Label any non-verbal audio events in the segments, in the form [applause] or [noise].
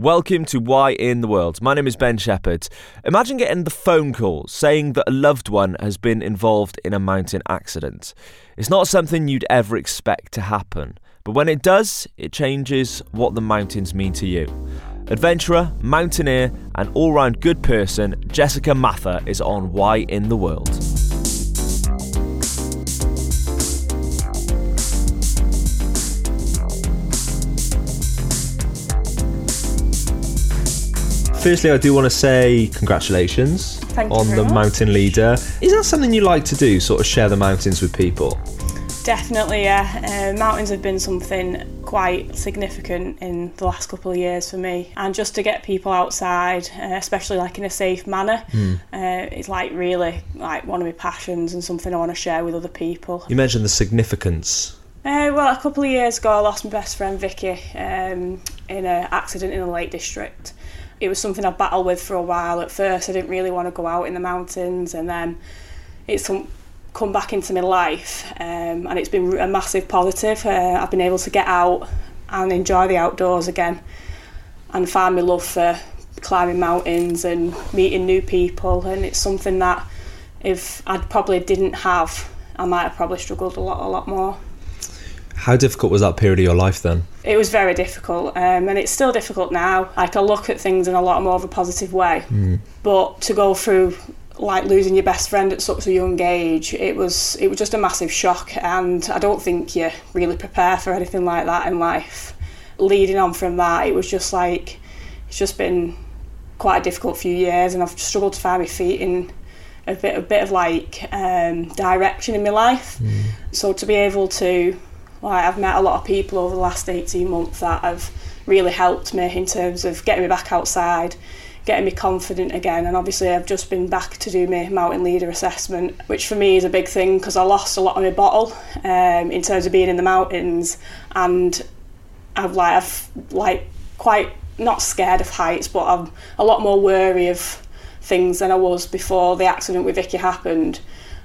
Welcome to Why in the World. My name is Ben Shepherd. Imagine getting the phone call saying that a loved one has been involved in a mountain accident. It's not something you'd ever expect to happen, but when it does, it changes what the mountains mean to you. Adventurer, mountaineer, and all round good person, Jessica Mather is on Why in the World. Firstly, I do want to say congratulations Thank on the much. mountain leader. Is that something you like to do, sort of share the mountains with people? Definitely, yeah. Uh, mountains have been something quite significant in the last couple of years for me, and just to get people outside, uh, especially like in a safe manner, uh, it's like really like one of my passions and something I want to share with other people. You mentioned the significance. Uh, well, a couple of years ago, I lost my best friend Vicky um, in an accident in the Lake District. It was something I battled with for a while. At first, I didn't really want to go out in the mountains, and then it's come, back into my life, um, and it's been a massive positive. Uh, I've been able to get out and enjoy the outdoors again, and find my love for climbing mountains and meeting new people. And it's something that if I probably didn't have, I might have probably struggled a lot, a lot more. How difficult was that period of your life then? It was very difficult, um, and it's still difficult now. Like I look at things in a lot more of a positive way, but to go through like losing your best friend at such a young age, it was it was just a massive shock, and I don't think you really prepare for anything like that in life. Leading on from that, it was just like it's just been quite a difficult few years, and I've struggled to find my feet in a bit a bit of like um, direction in my life. So to be able to like I've met a lot of people over the last 18 months that have really helped me in terms of getting me back outside, getting me confident again. And obviously, I've just been back to do my mountain leader assessment, which for me is a big thing because I lost a lot of my bottle um, in terms of being in the mountains, and I've like I've like quite not scared of heights, but I'm a lot more wary of things than I was before the accident with Vicky happened.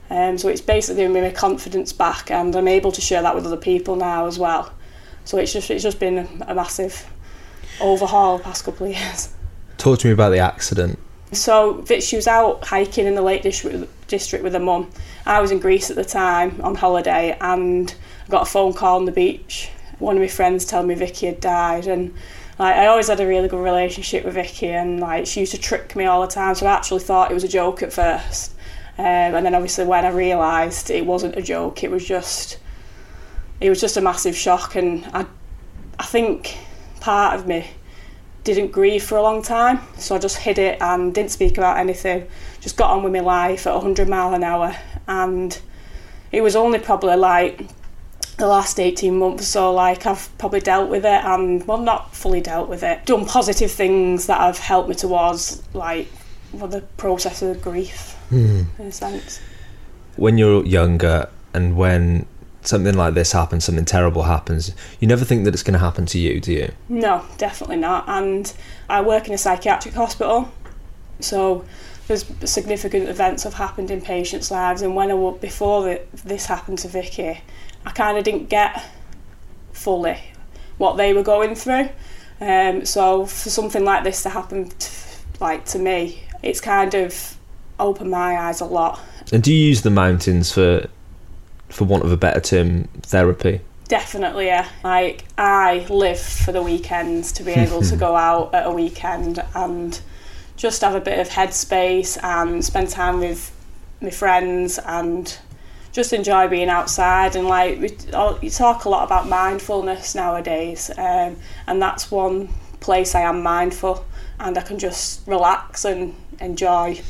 Um, so it's basically giving me my confidence back, and I'm able to share that with other people now as well. So it's just it's just been a, massive overhaul the past couple of years. Talk to me about the accident. So Vic, she was out hiking in the Lake District, district with her mum. I was in Greece at the time on holiday, and I got a phone call on the beach. One of my friends told me Vicky had died, and like I always had a really good relationship with Vicky, and like she used to trick me all the time. So I actually thought it was a joke at first, um, and then obviously when I realised it wasn't a joke, it was just it was just a massive shock, and I I think part of me didn't grieve for a long time, so I just hid it and didn't speak about anything. Just got on with my life at 100 mile an hour, and it was only probably like the last 18 months so like I've probably dealt with it. And well not fully dealt with it. Done positive things that have helped me towards like well, the process of grief in a sense When you're younger and when something like this happens, something terrible happens, you never think that it's going to happen to you, do you? No, definitely not. And I work in a psychiatric hospital, so there's significant events have happened in patients' lives. And when I wa- before the, this happened to Vicky, I kind of didn't get fully what they were going through. Um, so for something like this to happen, t- like to me, it's kind of opened my eyes a lot. And do you use the mountains for, for want of a better term, therapy? Definitely, yeah. Like I live for the weekends to be [laughs] able to go out at a weekend and just have a bit of headspace and spend time with my friends and just enjoy being outside and like we talk a lot about mindfulness nowadays um, and that's one place I am mindful and I can just relax and enjoy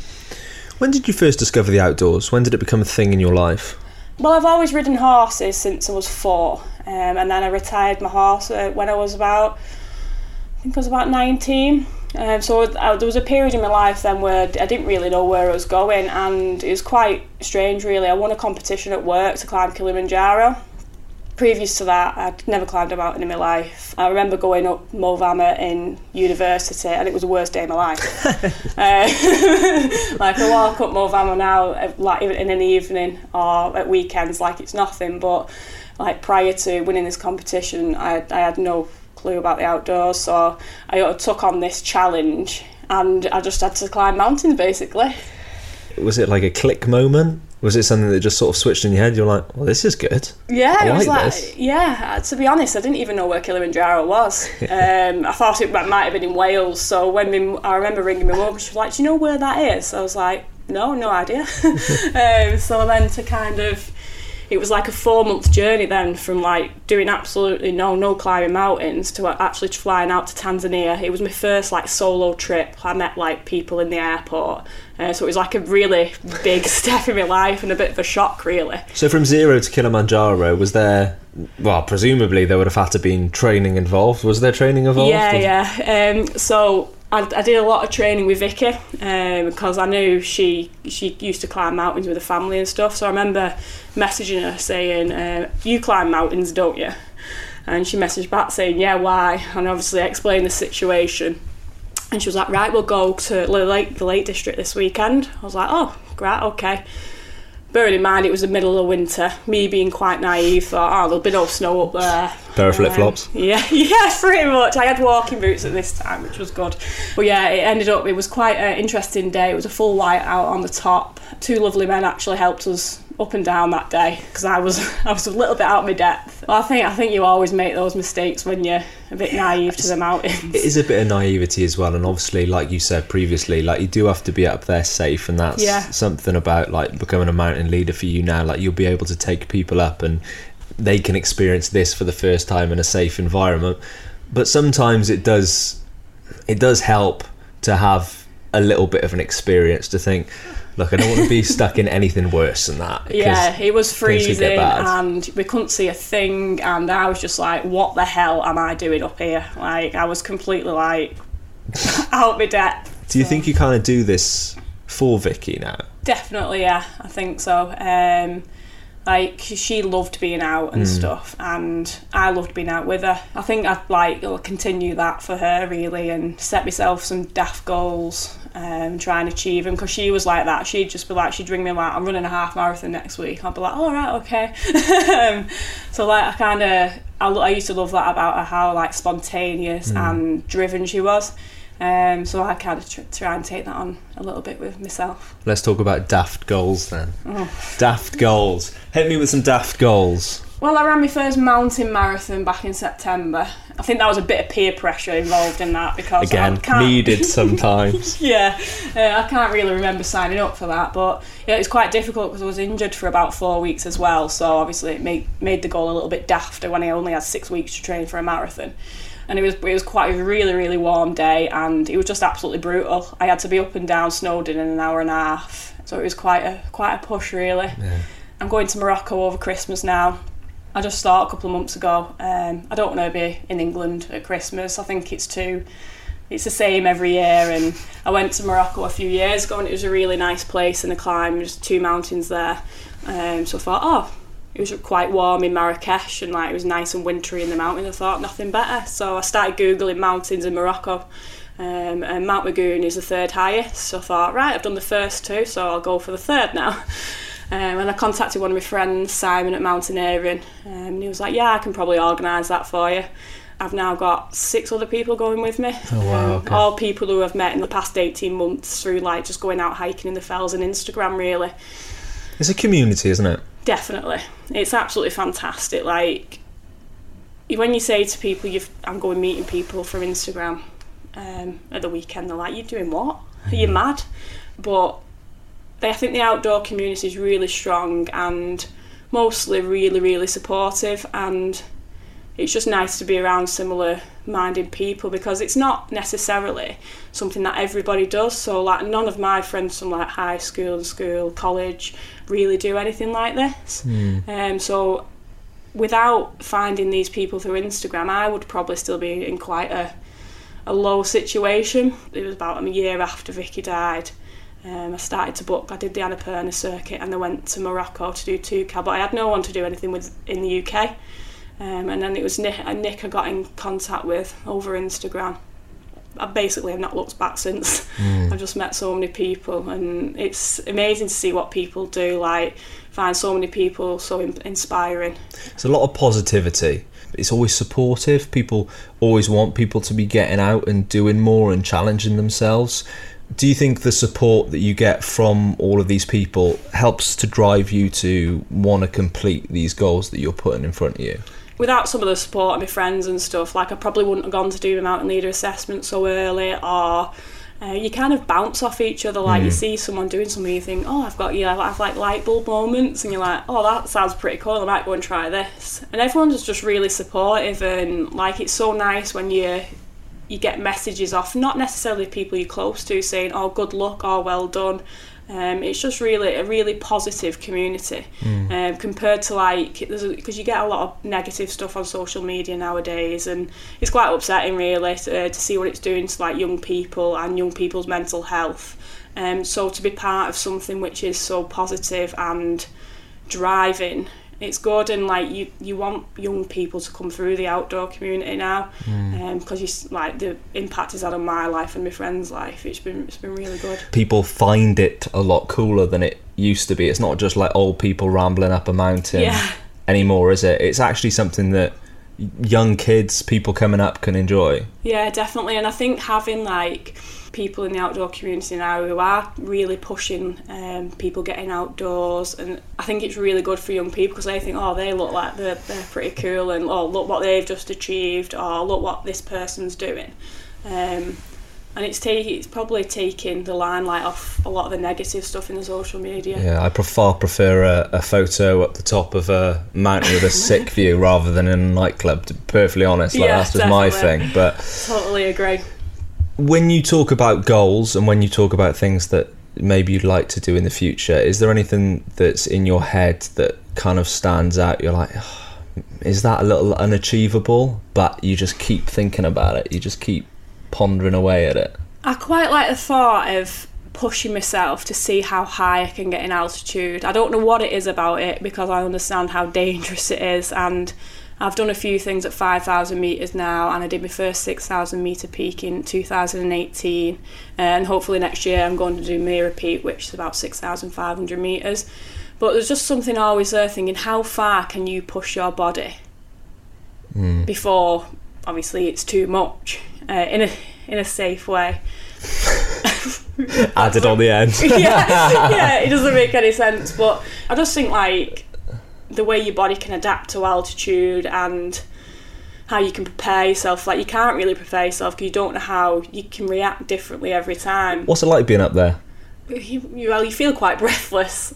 When did you first discover the outdoors? When did it become a thing in your life? Well, I've always ridden horses since I was four, um, and then I retired my horse uh, when I was about, I think I was about 19. Um, so uh, there was a period in my life then where I didn't really know where I was going, and it was quite strange, really. I won a competition at work to climb Kilimanjaro. Previous to that, I'd never climbed a mountain in my life. I remember going up Moel Famau in university, and it was the worst day of my life. [laughs] uh, [laughs] like I walk up Moel Famau now, uh, like even in an evening or at weekends, like it's nothing. But like prior to winning this competition, I, I had no clue about the outdoors. So I took on this challenge and I just had to climb mountains basically. Was it like a click moment? Was it something that just sort of switched in your head? You're like, well, this is good. Yeah, I it was like this. yeah. To be honest, I didn't even know where Kilimanjaro was. [laughs] um, I thought it might might have been in Wales. So when me, I remember ringing my mum, she was like, "Do you know where that is?" I was like, "No, no idea." [laughs] um, so then to kind of, it was like a four month journey then from like doing absolutely no no climbing mountains to actually flying out to Tanzania. It was my first like solo trip. I met like people in the airport. Uh, so it was like a really big [laughs] step in my life and a bit of a shock, really. So from zero to Kilimanjaro, was there? Well, presumably there would have had to been training involved. Was there training involved? Yeah, yeah. Um, so I, I did a lot of training with Vicky um, because I knew she she used to climb mountains with her family and stuff. So I remember messaging her saying, uh, "You climb mountains, don't you?" And she messaged back saying, "Yeah, why?" And obviously I explained the situation. And she was like, "Right, we'll go to the Lake, the Lake District this weekend." I was like, "Oh, great, okay." Bearing in mind it was the middle of winter, me being quite naive, thought, "Oh, there'll be no snow up there." Pair of Um, flip-flops? [laughs] yeah, yeah, pretty much. I had walking boots at this time, which was good. But yeah, it ended up. It was quite an interesting day. It was a full white out on the top. Two lovely men actually helped us up and down that day because I was [laughs] I was a little bit out of my depth. Well, I think I think you always make those mistakes when you're a bit naive to the mountains. [laughs] It is a bit of naivety as well, and obviously, like you said previously, like you do have to be up there safe, and that's Yeah. something about like becoming a mountain leader for you now. Like you'll be able to take people up, and they can experience this for the first time in a safe environment. But sometimes it does, it does help to have a little bit of an experience to think. Look, I don't want to be stuck in anything worse than that. Yeah, it was freezing and we couldn't see a thing and I was just like, what the hell am I doing up here? Like I was completely like [laughs] out my depth. Do you So- think you kind of do this for Vicky now? Definitely, yeah, I think so. Um, like she loved being out and stuff, and I loved being out with her. I think I'd like continue that for her really, and set myself some daft goals, um, try and achieve them. Because she was like that. She'd just be like, she'd ring me like, I'm running a half marathon next week. I'd be like, all right, okay. [laughs] um, so like, I kind of, I, I used to love that about her, how like spontaneous and driven she was. Um, so I kind of tr- try and take that on a little bit with myself. Let's talk about daft goals then. Oh. Daft goals. Hit me with some daft goals. Well, I ran my first mountain marathon back in September. I think that was a bit of peer pressure involved in that because Again, needed [laughs] sometimes. [laughs] yeah, uh, I can't really remember signing up for that, but yeah, it was quite difficult because I was injured for about four weeks as well. So obviously, it made made the goal a little bit dafter when I only had six weeks to train for a marathon. And it was it was quite a really really warm day, and it was just absolutely brutal. I had to be up and down Snowdon in an hour and a half, so it was quite a quite a push really. I'm going to Morocco over Christmas now. I just thought a couple of months ago. Um, I don't want to be in England at Christmas. I think it's too. It's the same every year, and I went to Morocco a few years ago, and it was a really nice place and a climb. There's two mountains there, um, so I thought, oh, it was quite warm in Marrakesh, and like it was nice and wintry in the mountains. I thought nothing better, so I started googling mountains in Morocco. Um, and Mount M'Goun is the third highest, so I thought, right, I've done the first two, so I'll go for the third now. [laughs] Um, and I contacted one of my friends, Simon at Mountaineering, um, and he was like, "Yeah, I can probably organise that for you." I've now got six other people going with me. Oh, wow, Um, okay. All people who I've met in the past 18 months through like just going out hiking in the fells and Instagram, really. It's a community, isn't it? Definitely. It's absolutely fantastic. Like, when you say to people, you've, I'm going meeting people from Instagram um, at the weekend, they're like, You're doing what? Are you mad? But they, I think the outdoor community is really strong and mostly really, really supportive. And it's just nice to be around similar minded people because it's not necessarily something that everybody does. So like none of my friends from like high school and school, college really do anything like this. Um, so without finding these people through Instagram, I would probably still be in quite a a low situation. It was about a year after Vicky died. Um, I started to book. I did the Annapurna circuit and then went to Morocco to do Toubkal, but I had no one to do anything with in the UK. Um, and then it was Nick, Nick I got in contact with over Instagram. I basically have not looked back since. Mm. I've just met so many people, and it's amazing to see what people do. Like find so many people so in- inspiring. It's a lot of positivity. It's always supportive. People always want people to be getting out and doing more and challenging themselves. Do you think the support that you get from all of these people helps to drive you to want to complete these goals that you're putting in front of you? Without some of the support of my friends and stuff, like I probably wouldn't have gone to do the mountain leader assessment so early, or uh, you kind of bounce off each other. Like you see someone doing something, you think, oh, I've got you. know, I have like light bulb moments, and you're like, oh, that sounds pretty cool. I might go and try this. And everyone's just really supportive, and like it's so nice when you you get messages off not necessarily people you're close to saying, oh, good luck "Oh, well done. Um, it's just really a really positive community um, compared to like because you get a lot of negative stuff on social media nowadays and it's quite upsetting really to, uh, to see what it's doing to like young people and young people's mental health um, so to be part of something which is so positive and driving it's good and like you you want young people to come through the outdoor community now hmm. um, because you like the impact it's had on my life and my friends life it's been it's been really good People find it a lot cooler than it used to be. It's not just like old people rambling up a mountain Yeah. anymore, is it? It's actually something that young kids, people coming up can enjoy. Yeah, definitely. And I think having like people in the outdoor community now who are really pushing um, people getting outdoors, and I think it's really good for young people because they think, oh, they look like they're, they're pretty cool, and oh, look what they've just achieved, or look what this person's doing. Um, and it's taking, it's probably taking the limelight off a lot of the negative stuff in the social media. Yeah, I far prefer a, a photo up the top of a mountain with a [laughs] sick view rather than in a nightclub. To be perfectly honest, like Yeah, that's just my thing. But Totally agree. when you talk about goals and when you talk about things that maybe you'd like to do in the future, is there anything that's in your head that kind of stands out? You're like, "Oh, is that a little unachievable? But you just keep thinking about it. You just keep pondering away at it. I quite like the thought of pushing myself to see how high I can get in altitude. I don't know what it is about it because I understand how dangerous it is and I've done a few things at 5,000 metres now and I did my first 6,000 metre peak in 2018 uh, and hopefully next year I'm going to do my repeat, which is about 6,500 metres. But there's just something always there thinking how far can you push your body hmm. before obviously it's too much uh, in a in a safe way. [laughs] Added on the end. [laughs] yeah, yeah, it doesn't make any sense. But I just think like the way your body can adapt to altitude and how you can prepare yourself. Like you can't really prepare yourself because you don't know how you can react differently every time. What's it like being up there? You, you, well, you feel quite [laughs] breathless.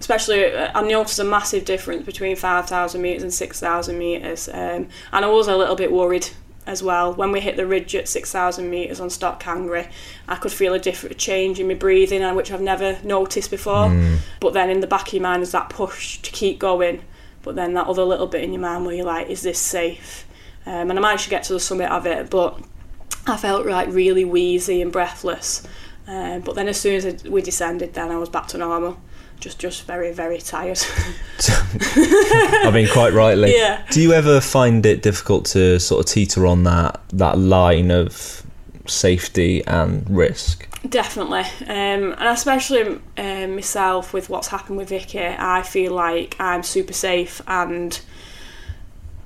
Especially, uh, I noticed a massive difference between 5,000 metres and 6,000 metres. Um, and I was a little bit worried as well. When we hit the ridge at 6,000 metres on Stok Kangri, I could feel a different change in my breathing, uh, which I've never noticed before. But then in the back of your mind is that push to keep going. But then that other little bit in your mind where you're like, is this safe? Um, and I managed to get to the summit of it, but I felt like really wheezy and breathless. Um, but then as soon as we descended, then I was back to normal. Just, just very, very tired. [laughs] I mean, quite rightly. [laughs] Yeah. Do you ever find it difficult to sort of teeter on that that line of safety and risk? Definitely, um, and especially um, myself with what's happened with Vicky, I feel like I'm super safe and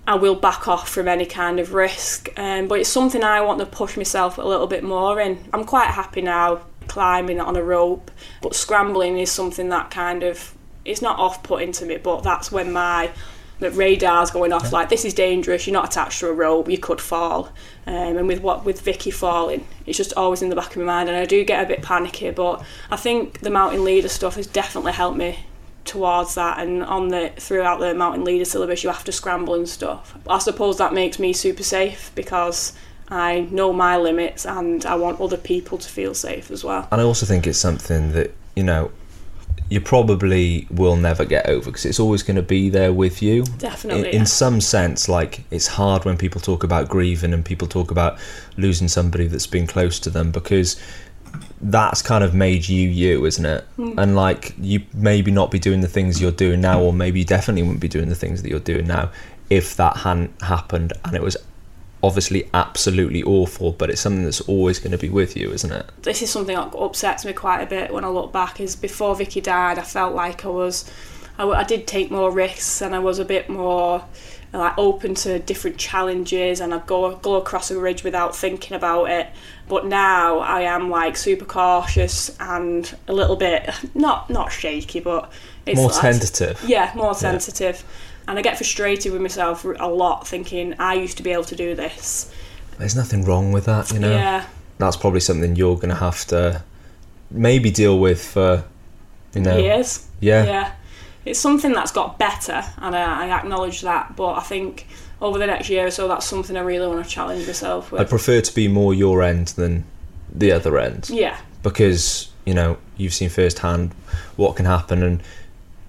I will back off from any kind of risk. Um, but it's something I want to push myself a little bit more in. I'm quite happy now climbing on a rope, but scrambling is something that kind of it's not off-putting to me. But that's when my the radar's going off like this is dangerous. You're not attached to a rope. You could fall. Um, and with what with Vicky falling, it's just always in the back of my mind, and I do get a bit panicky. But I think the mountain leader stuff has definitely helped me towards that and on the throughout the mountain leader syllabus you have to scramble and stuff i suppose that makes me super safe because i know my limits and i want other people to feel safe as well And I also think it's something that, you know, you probably will never get over because it's always going to be there with you. Definitely, In, in some sense, like it's hard when people talk about grieving and people talk about losing somebody that's been close to them because that's kind of made you you, isn't it? Hmm. And like you maybe not be doing the things you're doing now, or maybe you definitely wouldn't be doing the things that you're doing now if that hadn't happened and it was obviously absolutely awful, but it's something that's always going to be with you, isn't it? This is something that upsets me quite a bit when I look back. Is before Vicky died, I felt like I was, I did take more risks and I was a bit more like open to different challenges and I'd go go across a ridge without thinking about it. But now I am like super cautious and a little bit not not shaky, but it's More like- tentative. Yeah, more sensitive. And I get frustrated with myself a lot, thinking I used to be able to do this. There's nothing wrong with that, you know. Yeah, That's probably something you're going to have to maybe deal with for, you know. years. Yeah. Yeah, it's something that's got better, and I, I acknowledge that. But I think over the next year or so, that's something I really want to challenge myself with. I prefer to be more your end than the other end yeah, because you know you've seen firsthand what can happen, and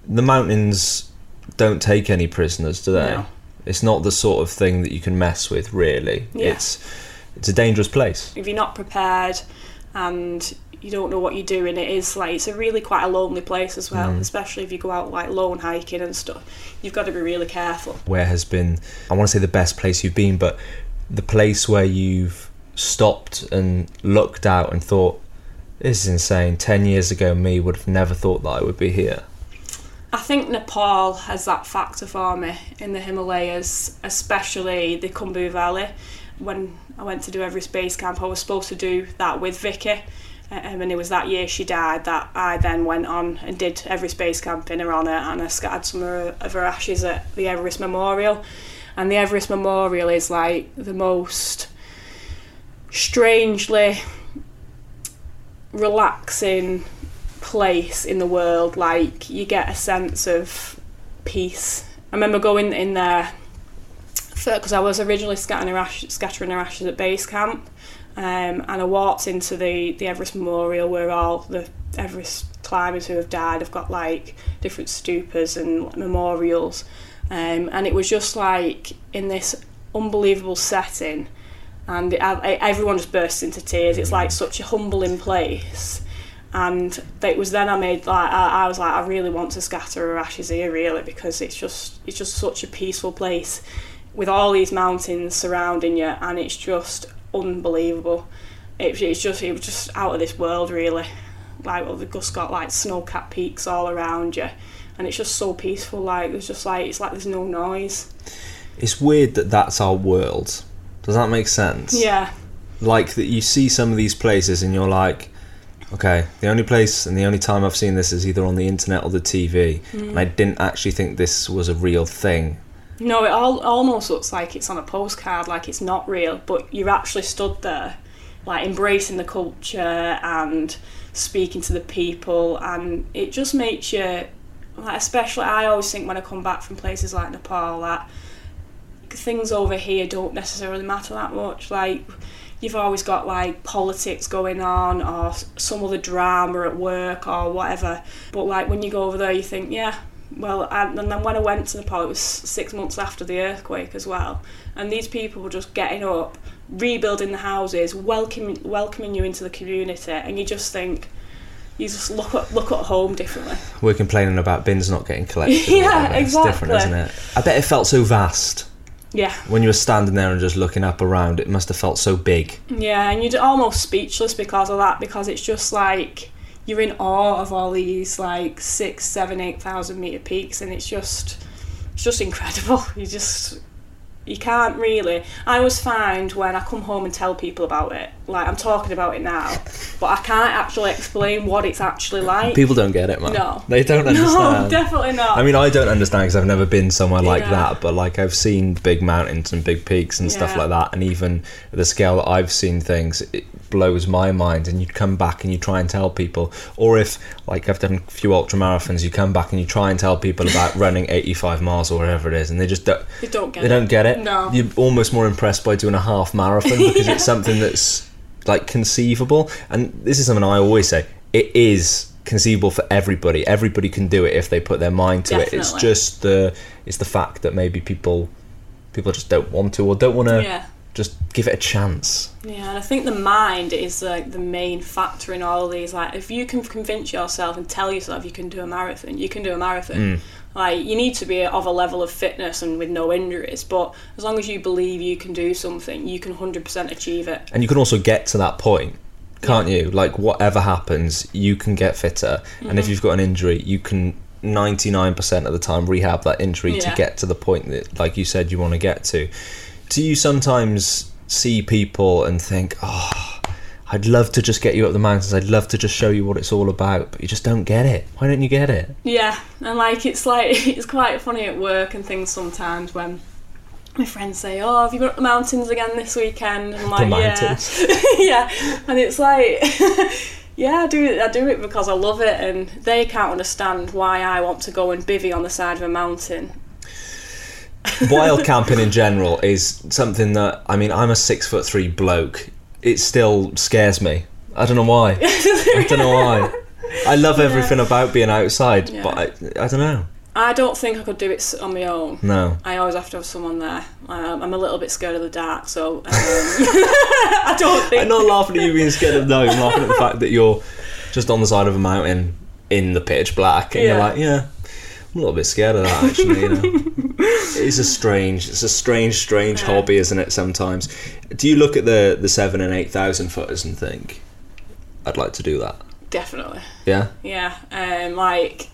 the mountains don't take any prisoners, do they? No. It's not the sort of thing that you can mess with, really. Yeah. It's it's a dangerous place. if you're not prepared and you don't know what you're doing, it is like it's a really quite a lonely place as well. Mm. Especially if you go out like lone hiking and stuff, you've got to be really careful. Where has been I want to say the best place you've been, but the place where you've stopped and looked out and thought, "This is insane." Ten years ago, me would have never thought that I would be here. I think Nepal has that factor for me in the Himalayas, especially the Khumbu Valley. When I went to do Everest Base Camp, I was supposed to do that with Vicky, um, and it was that year she died that I then went on and did Everest Base Camp in her honour, and I scattered some of her ashes at the Everest Memorial. And the Everest Memorial is like the most strangely relaxing place in the world. Like you get a sense of peace. I remember going in there because I was originally scattering her, ash- scattering her ashes at base camp, um, and I walked into the the Everest Memorial where all the Everest climbers who have died have got like different stupas and memorials, um, and it was just like in this unbelievable setting and it, I, everyone just bursts into tears. It's like such a humbling place, and it was then I made like I, I was like I really want to scatter her ashes here really because it's just it's just such a peaceful place with all these mountains surrounding you, and it's just unbelievable. It, it's just it was just out of this world really. Like well, they've just got like snow-capped peaks all around you, and it's just so peaceful. Like there's just like it's like there's no noise. It's weird that that's our world. Does that make sense? Yeah, Like that you see some of these places and you're like, okay, the only place and the only time I've seen this is either on the internet or the TV, and I mm. didn't actually think this was a real thing. No, it all almost looks like it's on a postcard, like it's not real, but you're actually stood there, like embracing the culture and speaking to the people, and it just makes you, like, especially I always think when I come back from places like Nepal that things over here don't necessarily matter that much. Like, you've always got like politics going on or some other drama at work or whatever. But like when you go over there, you think, yeah, well, and, and then when I went to Nepal, it was six months after the earthquake as well. And these people were just getting up, rebuilding the houses, welcoming welcoming you into the community, and you just think. You just look at look at home differently. We're complaining about bins not getting collected. [laughs] Yeah, whatever. It's different, exactly. isn't it? I bet it felt so vast Yeah, when you were standing there and just looking up around. It must have felt so big. Yeah, and you're almost speechless because of that, because it's just like you're in awe of all these like six, seven, eight thousand meter peaks, and it's just it's just incredible. [laughs] You just you can't really. I always find when I come home and tell people about it, like I'm talking about it now, but I can't actually explain what it's actually like. People don't get it, man. No. They don't [laughs] understand. no, definitely not. I mean, I don't understand because I've never been somewhere like Yeah. that, but like I've seen big mountains and big peaks and stuff like that, and even the scale that I've seen things, it blows my mind. And you come back and you try and tell people, or if like I've done a few ultra marathons, you come back and you try and tell people about [laughs] running 85 miles or whatever it is, and they just don't. they don't get it They it. don't get it. No. You're almost more impressed by doing a half marathon because [laughs] Yeah. it's something that's like conceivable. And this is something I always say: it is conceivable for everybody. Everybody can do it if they put their mind to it. It's just the it's the fact that maybe people people just don't want to or don't want to Yeah. Just give it a chance. Yeah, and I think the mind is like the main factor in all these. Like, if you can convince yourself and tell yourself you can do a marathon, you can do a marathon. Mm. Like, you need to be of a level of fitness and with no injuries, but as long as you believe you can do something, you can 100% achieve it. And you can also get to that point, can't you? Like whatever happens, you can get fitter, and Mm-hmm. if you've got an injury, you can. 99% of the time rehab that injury to get to the point that like you said you want to get to do you sometimes see people and think oh i'd love to just get you up the mountains i'd love to just show you what it's all about but you just don't get it why don't you get it Yeah, and like it's like [laughs] it's quite funny at work and things sometimes when my friends say, "Oh, have you been up the mountains again this weekend?" And I'm like, "Yeah, [laughs] yeah," and it's like, [laughs] "Yeah, I do it. I do it because I love it," and they can't understand why I want to go and bivvy on the side of a mountain. Wild camping in general is something that I mean I'm a six foot three bloke. It still scares me. I don't know why. I don't know why. I love everything about being outside, Yeah. but I, I don't know. I don't think I could do it on my own. No. I always have to have someone there. Um, I'm a little bit scared of the dark, so um, [laughs] I don't think. I'm not laughing at you being scared of no. I'm laughing at the fact that you're just on the side of a mountain in the pitch black, and you're like, yeah, I'm a little bit scared of that. Actually, you know, [laughs] it's a strange, it's a strange, strange Yeah. hobby, isn't it? Sometimes, do you look at the the seven and eight thousand footers and think, I'd like to do that? Definitely. Yeah. Yeah, um, like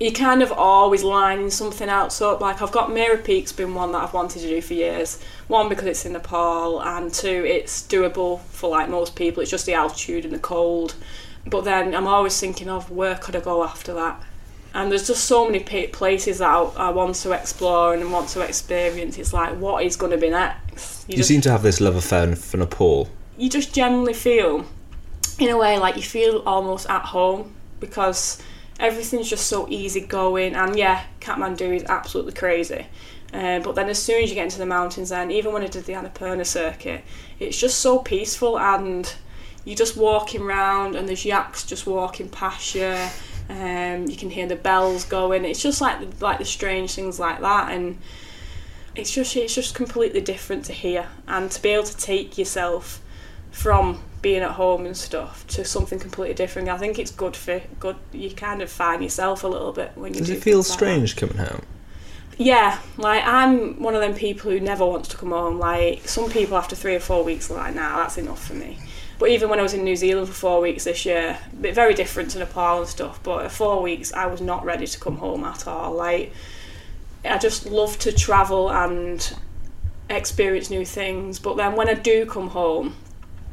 you kind of always lining something else up. Like I've got Mera Peak's been one that I've wanted to do for years. One because it's in Nepal, and two it's doable for like most people. It's just the altitude and the cold. But then I'm always thinking of where could I go after that. And there's just so many places that I, I want to explore and want to experience. It's like, what is going to be next? You, just, seem to have this love affair for Nepal. you just generally feel, in a way, like you feel almost at home because everything's just so easy going. And yeah, Kathmandu is absolutely crazy. Uh, but then as soon as you get into the mountains, then even when I did the Annapurna circuit, it's just so peaceful and you're just walking around and there's yaks just walking past you. Um, you can hear the bells going. It's just like like the strange things like that, and it's just it's just completely different to here. And to be able to take yourself from being at home and stuff to something completely different, I think it's good for good. You kind of find yourself a little bit when you. Does do it feel things like strange coming home? Yeah, like I'm one of them people who never wants to come home. Like some people after three or four weeks are like, nah, that's enough for me. But even when I was in New Zealand for four weeks this year, bit very different to Nepal and stuff. But four weeks, I was not ready to come home at all. Like I just love to travel and experience new things. But then when I do come home,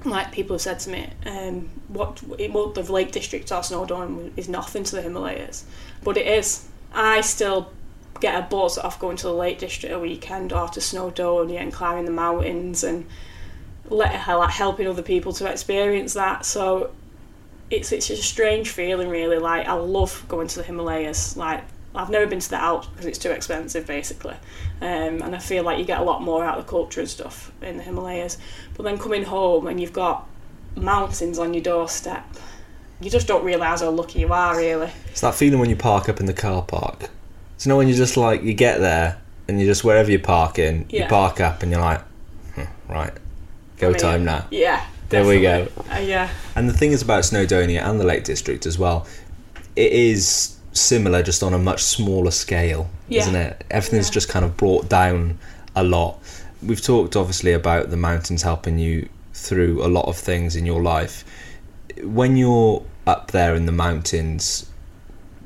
like people have said to me, um, what well, the Lake District or Snowdon is nothing to the Himalayas, but it is. I still get a buzz off going to the Lake District a weekend or to Snowdonia and climbing the mountains and let like helping other people to experience that. So it's it's just a strange feeling, really. Like I love going to the Himalayas. Like I've never been to the Alps because it's too expensive, basically. Um, and I feel like you get a lot more out of the culture and stuff in the Himalayas. But then coming home and you've got mountains on your doorstep, you just don't realise how lucky you are, really. It's that feeling when you park up in the car park. So you know when you just like you get there and you just wherever you park in, you park up and you're like, "Hmm, right, go I mean, time now. Yeah. There we go. Uh, yeah. And the thing is about Snowdonia and the Lake District as well, it is similar just on a much smaller scale, Yeah. isn't it? Everything's Yeah. just kind of brought down a lot. We've talked obviously about the mountains helping you through a lot of things in your life. When you're up there in the mountains,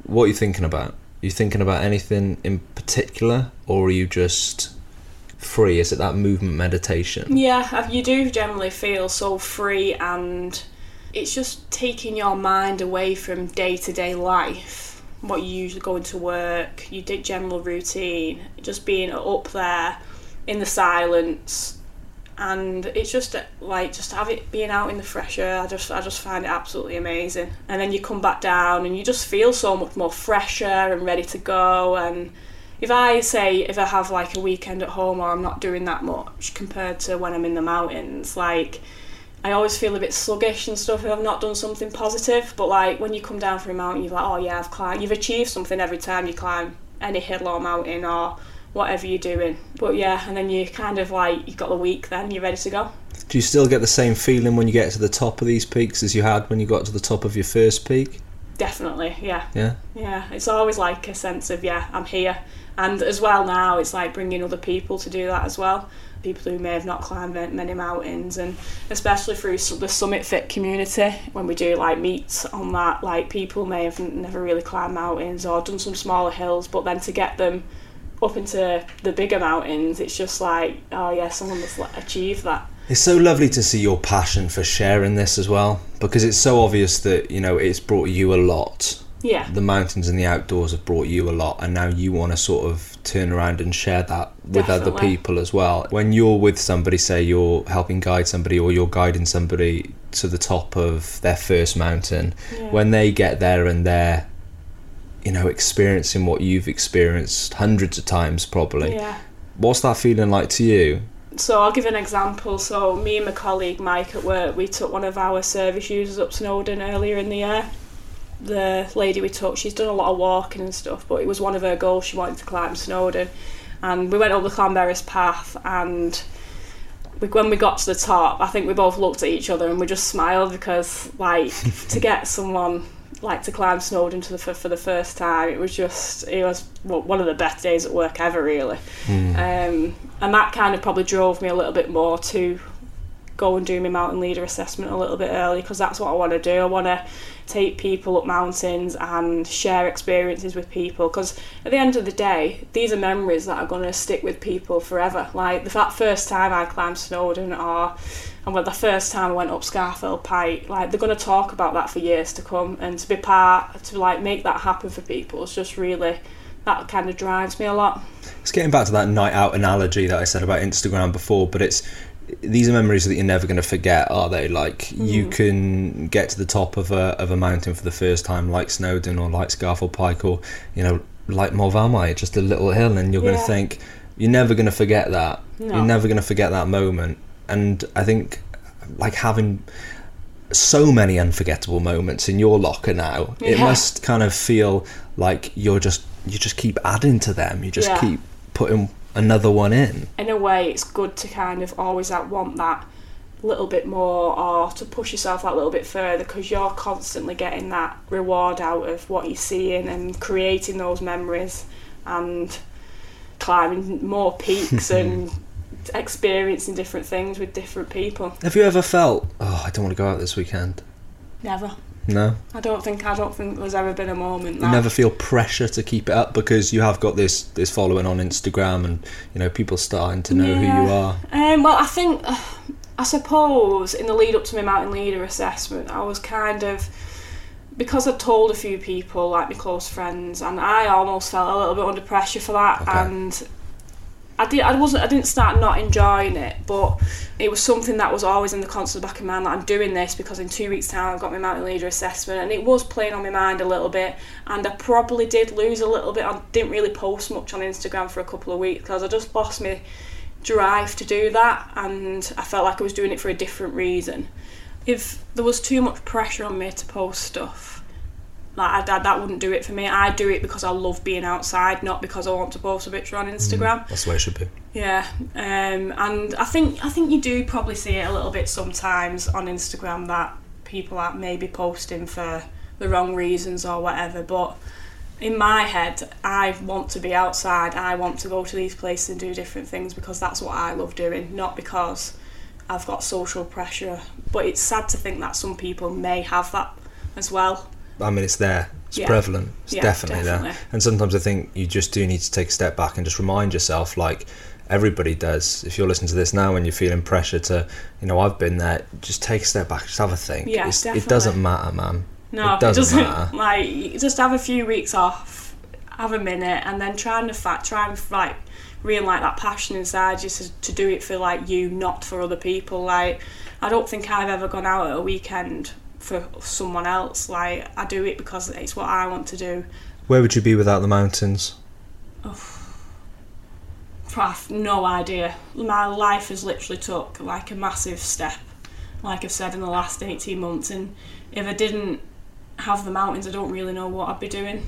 what are you thinking about? Are you thinking about anything in particular, or are you just free? Is it that movement meditation? Yeah, you do generally feel so free, and it's just taking your mind away from day to day life. What you usually go into work, you did general routine, just being up there in the silence, and it's just uh, like just have it being out in the fresh air. I just I just find it absolutely amazing. And then you come back down, and you just feel so much more fresher and ready to go. And if I say if I have like a weekend at home or I'm not doing that much compared to when I'm in the mountains, like I always feel a bit sluggish and stuff if I've not done something positive. But like when you come down from a mountain, you're like, oh yeah, I've climbed. You've achieved something every time you climb any hill or mountain or whatever you're doing. But yeah, and then you kind of like you've got the week, then you're ready to go. Do you still get the same feeling when you get to the top of these peaks as you had when you got to the top of your first peak? Definitely, yeah. Yeah. Yeah, it's always like a sense of yeah, I'm here, and as well now it's like bringing other people to do that as well. People who may have not climbed many mountains, and especially through the Summit Fit community, when we do like meets on that, like people may have never really climbed mountains or done some smaller hills, but then to get them up into the bigger mountains, it's just like, oh yeah, someone has achieved that. It's so lovely to see your passion for sharing this as well, because it's so obvious that you know it's brought you a lot. Yeah. The mountains and the outdoors have brought you a lot, and now you want to sort of turn around and share that with Definitely. other people as well. When you're with somebody, say you're helping guide somebody or you're guiding somebody to the top of their first mountain, Yeah. when they get there and they're you know experiencing what you've experienced hundreds of times probably Yeah. what's that feeling like to you So I'll give an example. So me and my colleague Mike at work, we took one of our service users up Snowdon earlier in the year. The lady we took, she's done a lot of walking and stuff, but it was one of her goals. She wanted to climb Snowdon, and we went up the Llanberis path. And we, when we got to the top, I think we both looked at each other and we just smiled because, like, [laughs] to get someone like to climb Snowdon to the, for, for the first time, it was just it was one of the best days at work ever, really. Um, and that kind of probably drove me a little bit more to go and do my mountain leader assessment a little bit early because that's what I want to do. I want to take people up mountains and share experiences with people because at the end of the day, these are memories that are going to stick with people forever. Like the that first time I climbed Snowdon or and when the first time I went up Scafell Pike, like they're going to talk about that for years to come and to be part to like make that happen for people it's just really that kind of drives me a lot. it's getting back to that night out analogy that i said about instagram before but it's these are memories that you're never going to forget are they? Like you hmm. can get to the top of a, of a mountain for the first time like snowdon or like scafell pike or you know like Moel Famau, just a little hill and you're going to think you're never going to forget that. No. you're never going to forget that moment. And i think like having so many unforgettable moments in your locker now it must kind of feel like you're just you just keep adding to them. You just Yeah. keep putting another one in. In a way it's good to kind of always want that little bit more or to push yourself that little bit further because you're constantly getting that reward out of what you're seeing and creating those memories and climbing more peaks [laughs] and experiencing different things with different people. Have you ever felt oh i don't want to go out this weekend never no. I don't think i don't think there's ever been a moment you never feel pressure to keep it up because you have got this this following on instagram and you know people starting to know who you are. Um, well, I think, uh, I suppose, in the lead up to my mountain leader assessment, I was kind of because I told a few people, like my close friends, and I almost felt a little bit under pressure for that, Okay. and I did. I wasn't. I didn't start not enjoying it, but it was something that was always in the constant back of my mind that I'm doing this because in two weeks' time I've got my mountain leader assessment, and it was playing on my mind a little bit, and I probably did lose a little bit. I didn't really post much on Instagram for a couple of weeks because I just lost my drive to do that, and I felt like I was doing it for a different reason. If there was too much pressure on me to post stuff, like I, that wouldn't do it for me. I do it because I love being outside, not because I want to post a picture on Instagram. that's the way it should be Yeah, um, and I think I think you do probably see it a little bit sometimes on Instagram that people are maybe posting for the wrong reasons or whatever. But in my head, I want to be outside. I want to go to these places and do different things because that's what I love doing, not because I've got social pressure. But it's sad to think that some people may have that as well. I mean, it's there. It's Yeah. prevalent. It's Yeah, definitely, there. And sometimes I think you just do need to take a step back and just remind yourself, like everybody does. If you're listening to this now and you're feeling pressure to, you know, I've been there. Just take a step back. Just have a think. Yeah, It's- it doesn't matter, man. No, it doesn't, matter. [laughs] Like, just have a few weeks off, have a minute, and then try and fact, try and like reignite that passion inside you to, to do it for like you, not for other people. Like, I don't think I've ever gone out at a weekend for someone else. Like, I do it because it's what I want to do. Where would you be without the mountains? I've no idea. My life has literally took like a massive step, like I've said in the last 18 months. And if I didn't have the mountains, I don't really know what I'd be doing.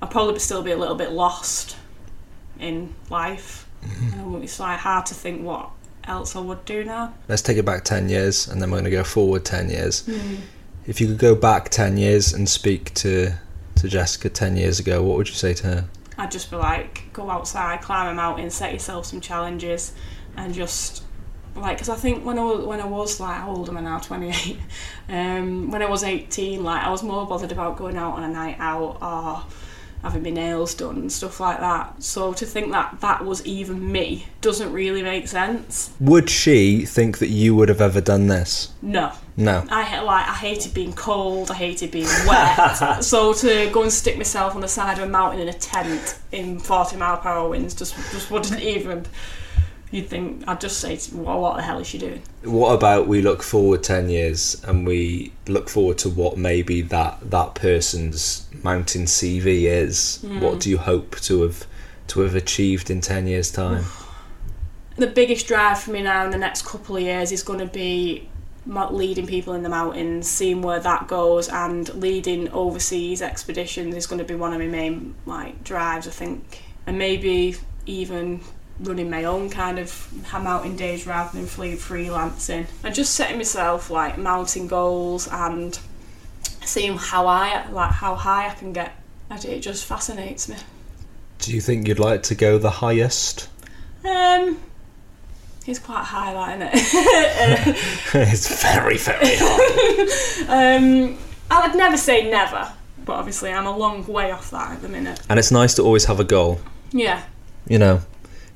I'd probably still be a little bit lost in life. Um, it's like hard to think what else I would do now. Let's take it back 10 years and then we're going to go forward 10 years. If you could go back 10 years and speak to, to Jessica 10 years ago, what would you say to her? I'd just be like, go outside, climb a mountain, set yourself some challenges, and just like, because I think when I was when I was like, how old am I now? [laughs] Twenty eight. Um, when I was eighteen, like I was more bothered about going out on a night out or having my nails done and stuff like that. So to think that that was even me doesn't really make sense. Would she think that you would have ever done this? No. No. I like I hated being cold. I hated being wet. [laughs] so to go and stick myself on the side of a mountain in a tent in forty mile per hour winds just just wouldn't even. You'd think I'd just say, to, well, what the hell is she doing? What about we look forward 10 years and we look forward to what maybe that, that person's mountain CV is? What hmm. do you hope to have to have achieved in 10 years' time? [sighs] The biggest drive for me now in the next couple of years is going to be leading people in the mountains, seeing where that goes, and leading overseas expeditions is going to be one of my main like drives, I think, and maybe even running my own kind of mountain days rather than free freelancing, and just setting myself like mountain goals and seeing how I like how high I can get. It just fascinates me. Do you think you'd like to go the highest? Um, it's quite high, that isn't it? [laughs] it's very, very high [laughs] um, I would never say never, but obviously I'm a long way off that at the minute. and it's nice to always have a goal. Yeah, You know,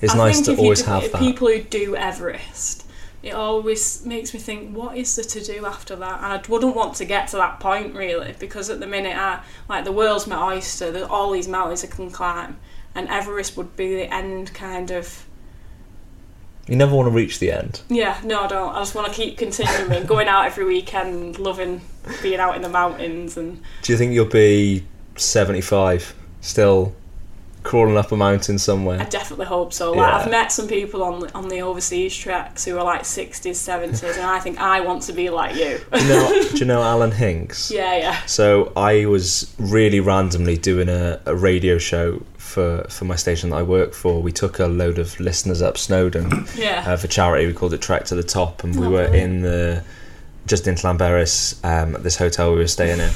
it's I nice to always do- have that. People who do Everest, it always makes me think, what is there to do after that? And I wouldn't want to get to that point really, because at the minute, I like the world's my oyster. There's all these mountains I can climb, and Everest would be the end kind of. You never want to reach the end. Yeah, no, I don't. I just want to keep continuing, [laughs] going out every weekend, loving being out in the mountains and Do you think you'll be 75 still crawling up a mountain somewhere. I definitely hope so. Like Yeah. I've met some people on the, on the overseas treks who are like sixties, seventies, and I think I want to be like you. do, you know, do you know [laughs] Alan Hinkes? yeah, yeah, So I was really randomly doing a, a radio show for, for my station that I work for. We took a load of listeners up Snowdon [coughs] yeah. uh, for charity. We called it Trek to the Top, and we Oh, were brilliant. in the just in Llanberis um, at this hotel we were staying in.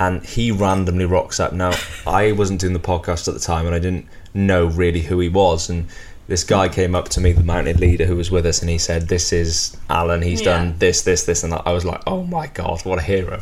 And he randomly rocks up. Now I wasn't doing the podcast at the time, and I didn't know really who he was. And this guy came up to me, the mountain leader who was with us, and he said, "This is Alan. He's Yeah. done this, this, this," and I was like, "Oh my god, what a hero!"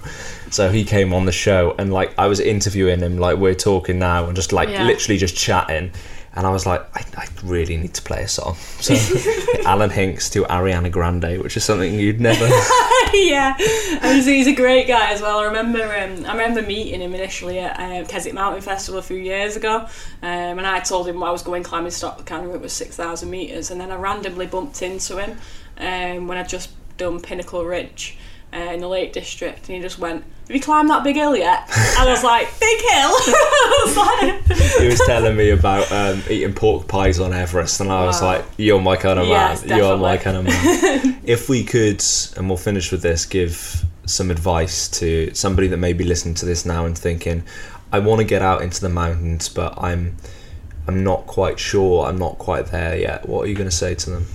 So he came on the show, and like I was interviewing him, like we're talking now, and just like Yeah. literally just chatting. And I was like, I, I really need to play a song. So [laughs] Alan Hinkes to Ariana Grande, which is something you'd never. [laughs] yeah, and he's, he's a great guy as well. I remember um, I remember meeting him initially at um, Keswick Mountain Festival a few years ago, um, and I told him I was going climbing Stok Kangri, it was six thousand meters, and then I randomly bumped into him um, when I'd just done Pinnacle Ridge. Uh, in the Lake District, and he just went, "Have you climbed that big hill yet?" I was like, [laughs] "Big hill." [laughs] Was like, he was telling me about um, eating pork pies on Everest, and I was Wow. like, "You're my kind of Yes, man. You're my kind of man." [laughs] if we could, and we'll finish with this, give some advice to somebody that may be listening to this now and thinking, "I want to get out into the mountains, but I'm, I'm not quite sure. I'm not quite there yet." What are you going to say to them?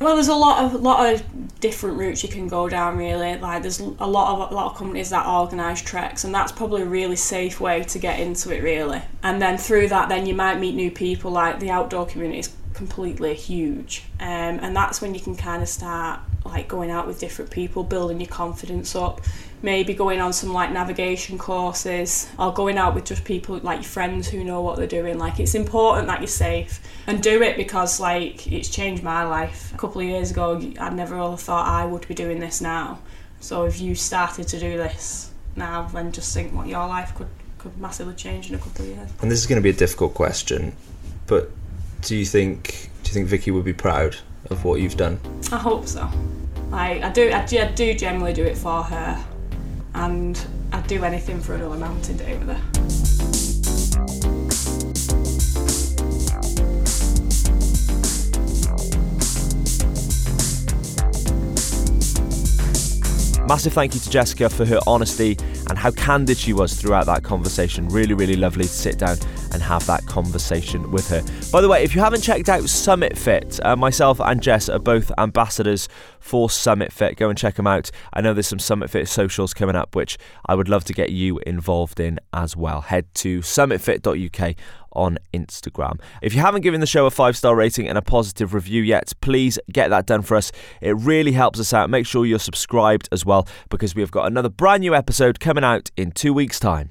Well, there's a lot of lot of different routes you can go down. Really, like there's a lot of a lot of companies that organise treks, and that's probably a really safe way to get into it. Really, and then through that, then you might meet new people. Like the outdoor community is completely huge, um, and that's when you can kind of start like going out with different people, building your confidence up. Maybe going on some like navigation courses, or going out with just people like your friends who know what they're doing. Like it's important that you're safe and do it because like it's changed my life. A couple of years ago, I never ever thought I would be doing this now. So if you started to do this now, then just think what your life could could massively change in a couple of years. And this is going to be a difficult question, but do you think do you think Vicky would be proud of what you've done? I hope so. Like I do, I do, do generally do it for her, and I'd do anything for another mountain day with her. Massive thank you to Jessica for her honesty and how candid she was throughout that conversation. Really, really lovely to sit down and have that conversation with her. By the way, if you haven't checked out Summit Fit, uh, myself and Jess are both ambassadors for Summit Fit. Go and check them out. I know there's some Summit Fit socials coming up, which I would love to get you involved in as well. Head to summitfit.uk on Instagram. If you haven't given the show a five star rating and a positive review yet, please get that done for us. It really helps us out. Make sure you're subscribed as well because we have got another brand new episode coming out in two weeks' time.